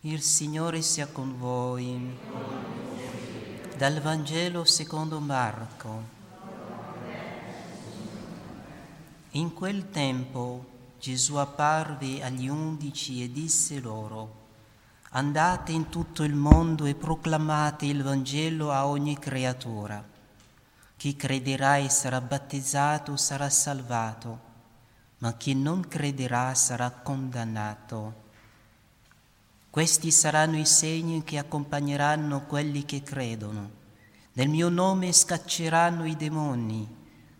Il Signore sia con voi. Dal Vangelo secondo Marco. In quel tempo Gesù apparve agli undici e disse loro, Andate in tutto il mondo e proclamate il Vangelo a ogni creatura. Chi crederà e sarà battezzato sarà salvato, ma chi non crederà sarà condannato. Questi saranno i segni che accompagneranno quelli che credono. Nel mio nome scacceranno i demoni,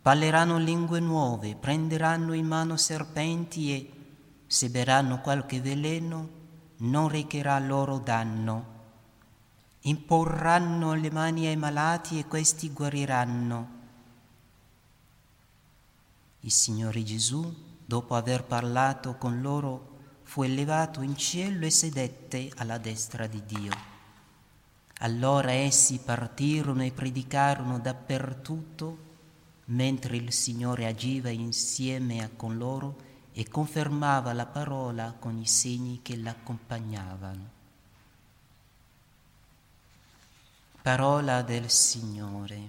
parleranno lingue nuove, prenderanno in mano serpenti e, se beranno qualche veleno, non recherà loro danno. Imporranno le mani ai malati e questi guariranno. Il Signore Gesù, dopo aver parlato con loro, fu elevato in cielo e sedette alla destra di Dio. Allora essi partirono e predicarono dappertutto, mentre il Signore agiva insieme con loro e confermava la parola con i segni che l'accompagnavano. Parola del Signore.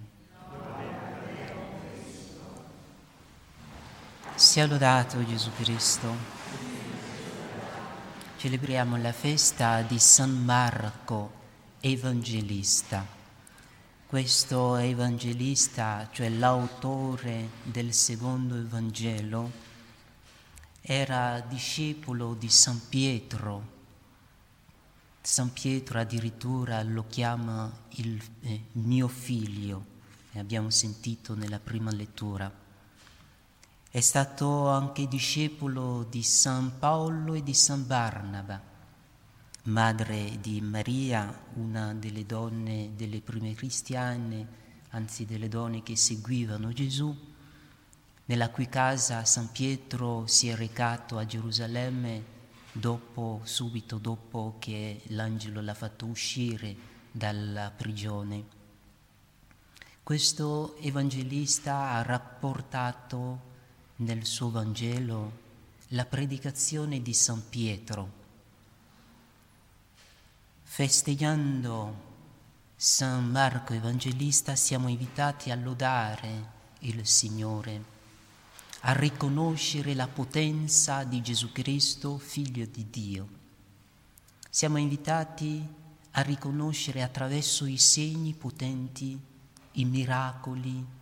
Sia lodato Gesù Cristo celebriamo la festa di San Marco, Evangelista. Questo Evangelista, cioè l'autore del secondo Evangelo, era discepolo di San Pietro. San Pietro addirittura lo chiama il eh, mio figlio, abbiamo sentito nella prima lettura. È stato anche discepolo di San Paolo e di San Barnaba, madre di Maria, una delle donne delle prime cristiane, anzi delle donne che seguivano Gesù, nella cui casa San Pietro si è recato a Gerusalemme dopo, subito dopo che l'angelo l'ha fatto uscire dalla prigione. Questo evangelista ha rapportato nel suo Vangelo la predicazione di San Pietro. Festeggiando San Marco Evangelista siamo invitati a lodare il Signore, a riconoscere la potenza di Gesù Cristo, figlio di Dio. Siamo invitati a riconoscere attraverso i segni potenti, i miracoli,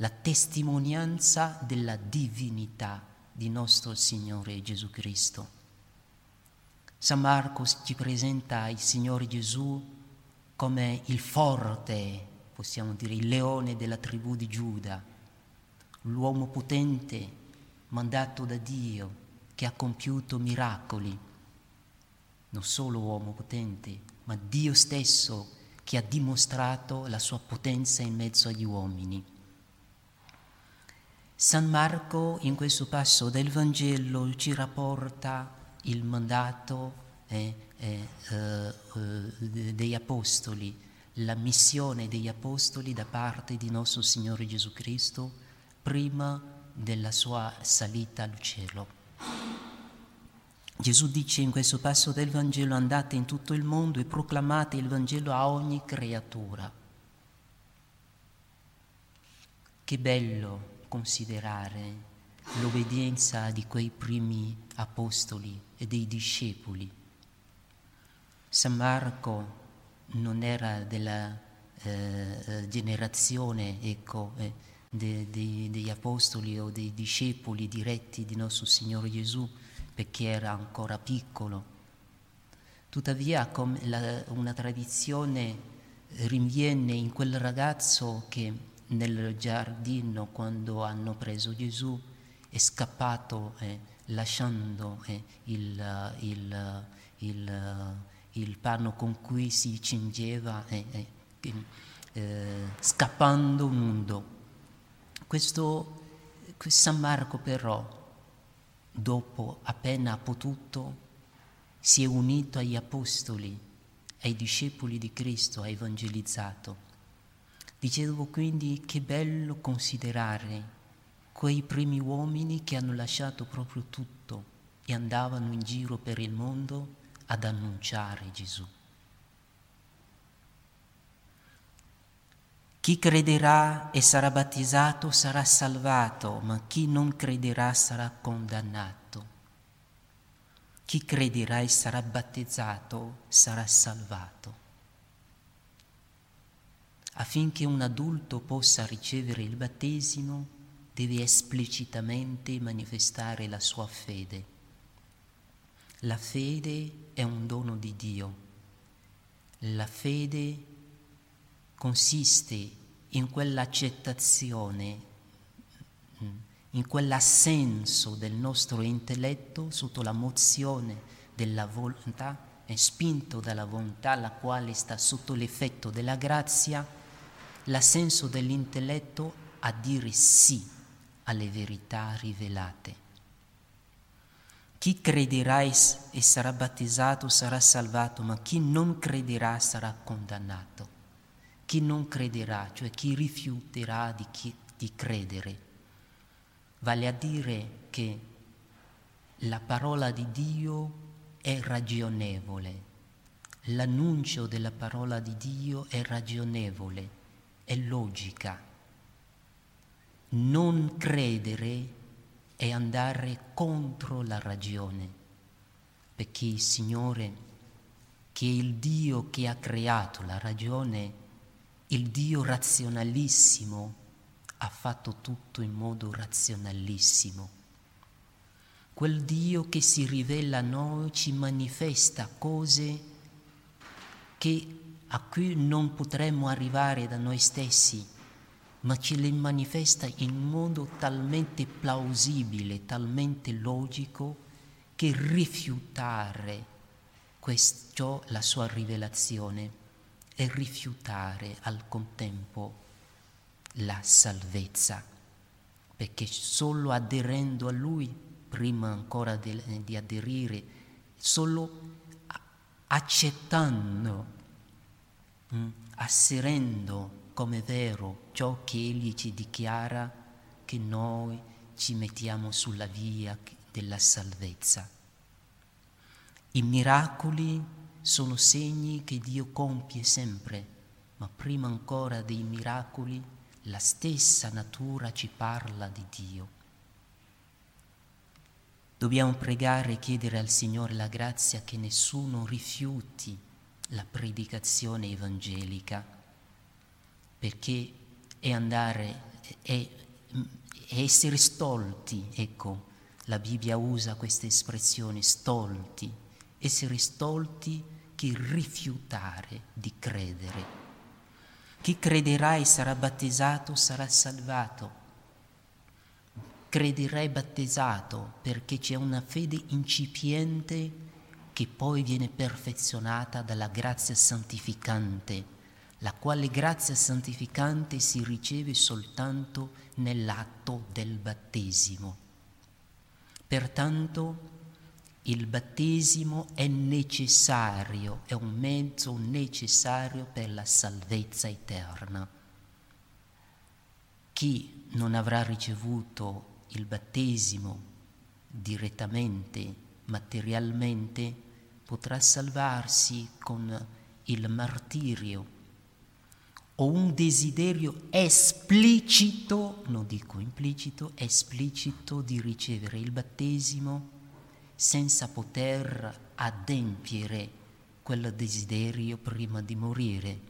la testimonianza della divinità di nostro Signore Gesù Cristo. San Marco ci presenta il Signore Gesù come il forte, possiamo dire il leone della tribù di Giuda, l'uomo potente mandato da Dio che ha compiuto miracoli. Non solo uomo potente, ma Dio stesso che ha dimostrato la sua potenza in mezzo agli uomini. San Marco in questo passo del Vangelo ci rapporta il mandato eh, eh, eh, degli Apostoli, la missione degli Apostoli da parte di nostro Signore Gesù Cristo prima della sua salita al cielo. Gesù dice in questo passo del Vangelo andate in tutto il mondo e proclamate il Vangelo a ogni creatura. Che bello considerare l'obbedienza di quei primi apostoli e dei discepoli. San Marco non era della eh, eh, generazione ecco, eh, de, de, degli apostoli o dei discepoli diretti di nostro Signore Gesù perché era ancora piccolo. Tuttavia la, una tradizione rinviene in quel ragazzo che nel giardino quando hanno preso Gesù è scappato eh, lasciando eh, il, il, il, il, panno con cui si cingeva, eh, eh, scappando nudo. Questo San Marco però, dopo appena potuto, si è unito agli apostoli, ai discepoli di Cristo, ha evangelizzato Dicevo quindi che bello considerare quei primi uomini che hanno lasciato proprio tutto e andavano in giro per il mondo ad annunciare Gesù. Chi crederà e sarà battezzato sarà salvato, ma chi non crederà sarà condannato. Chi crederà e sarà battezzato sarà salvato. Affinché un adulto possa ricevere il battesimo, deve esplicitamente manifestare la sua fede. La fede è un dono di Dio. La fede consiste in quell'accettazione, in quell'assenso del nostro intelletto sotto la mozione della volontà spinto dalla volontà la quale sta sotto l'effetto della grazia, l'assenso dell'intelletto a dire sì alle verità rivelate. Chi crederà e sarà battezzato sarà salvato, ma chi non crederà sarà condannato chi non crederà, cioè chi rifiuterà di, chi, di credere. Vale a dire che la parola di Dio è ragionevole, l'annuncio della parola di Dio è ragionevole, è logica. Non credere è andare contro la ragione, perché il Signore, che è il Dio che ha creato la ragione, il Dio razionalissimo ha fatto tutto in modo razionalissimo. Quel Dio che si rivela a noi ci manifesta cose che, a cui non potremmo arrivare da noi stessi, ma ce le manifesta in modo talmente plausibile, talmente logico, che rifiutare questo, la sua rivelazione e rifiutare al contempo la salvezza, perché solo aderendo a Lui, prima ancora di, di aderire, solo accettando, mm, asserendo come vero ciò che Egli ci dichiara, che noi ci mettiamo sulla via della salvezza. I miracoli sono segni che Dio compie sempre, ma prima ancora dei miracoli la stessa natura ci parla di Dio. Dobbiamo pregare e chiedere al Signore la grazia che nessuno rifiuti la predicazione evangelica, perché è andare, è, è essere stolti, ecco, la Bibbia usa queste espressioni, stolti, essere stolti che rifiutare di credere. Chi crederà e sarà battezzato sarà salvato. Crederai battezzato perché c'è una fede incipiente che poi viene perfezionata dalla grazia santificante, la quale grazia santificante si riceve soltanto nell'atto del battesimo. Pertanto il battesimo è necessario, è un mezzo necessario per la salvezza eterna. Chi non avrà ricevuto il battesimo direttamente, materialmente, potrà salvarsi con il martirio o un desiderio esplicito, non dico implicito, esplicito di ricevere il battesimo senza poter adempiere quel desiderio prima di morire.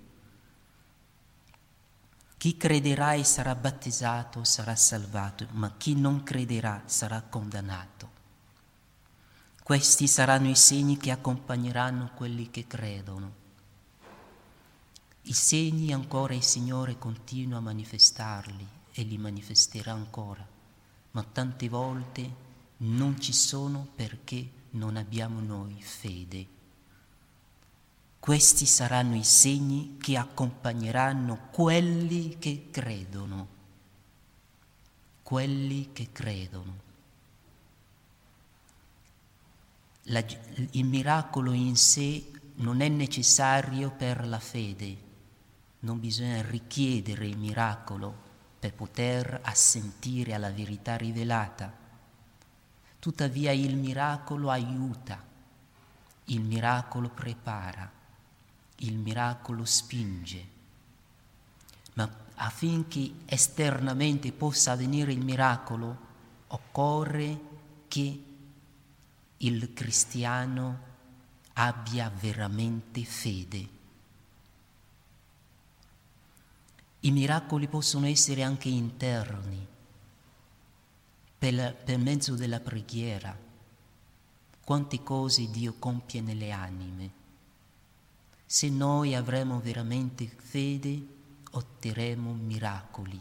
Chi crederà e sarà battezzato sarà salvato, ma chi non crederà sarà condannato. Questi saranno i segni che accompagneranno quelli che credono. I segni ancora il Signore continua a manifestarli e li manifesterà ancora, ma tante volte non ci sono perché non abbiamo noi fede. Questi saranno i segni che accompagneranno quelli che credono, quelli che credono. La, il miracolo in sé non è necessario per la fede, non bisogna richiedere il miracolo per poter assentire alla verità rivelata Tuttavia il miracolo aiuta. il miracolo prepara, il miracolo spinge, ma affinché esternamente possa avvenire il miracolo occorre che il cristiano abbia veramente fede. I miracoli possono essere anche interni, per, per mezzo della preghiera. Quante cose Dio compie nelle anime. Se noi avremo veramente fede, otterremo miracoli,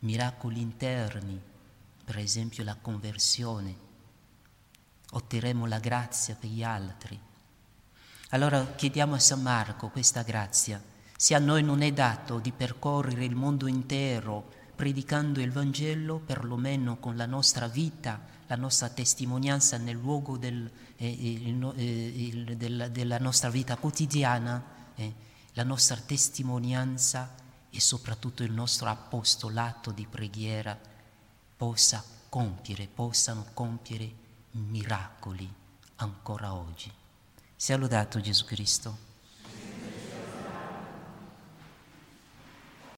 miracoli interni, per esempio la conversione, otterremo la grazia per gli altri. Allora chiediamo a San Marco questa grazia. Se a noi non è dato di percorrere il mondo intero predicando il Vangelo, perlomeno con la nostra vita, la nostra testimonianza nel luogo del, eh, il, eh, il, della, della, nostra vita quotidiana, eh, la nostra testimonianza e soprattutto il nostro apostolato di preghiera possa compiere, possano compiere miracoli ancora oggi. Sia lodato Gesù Cristo.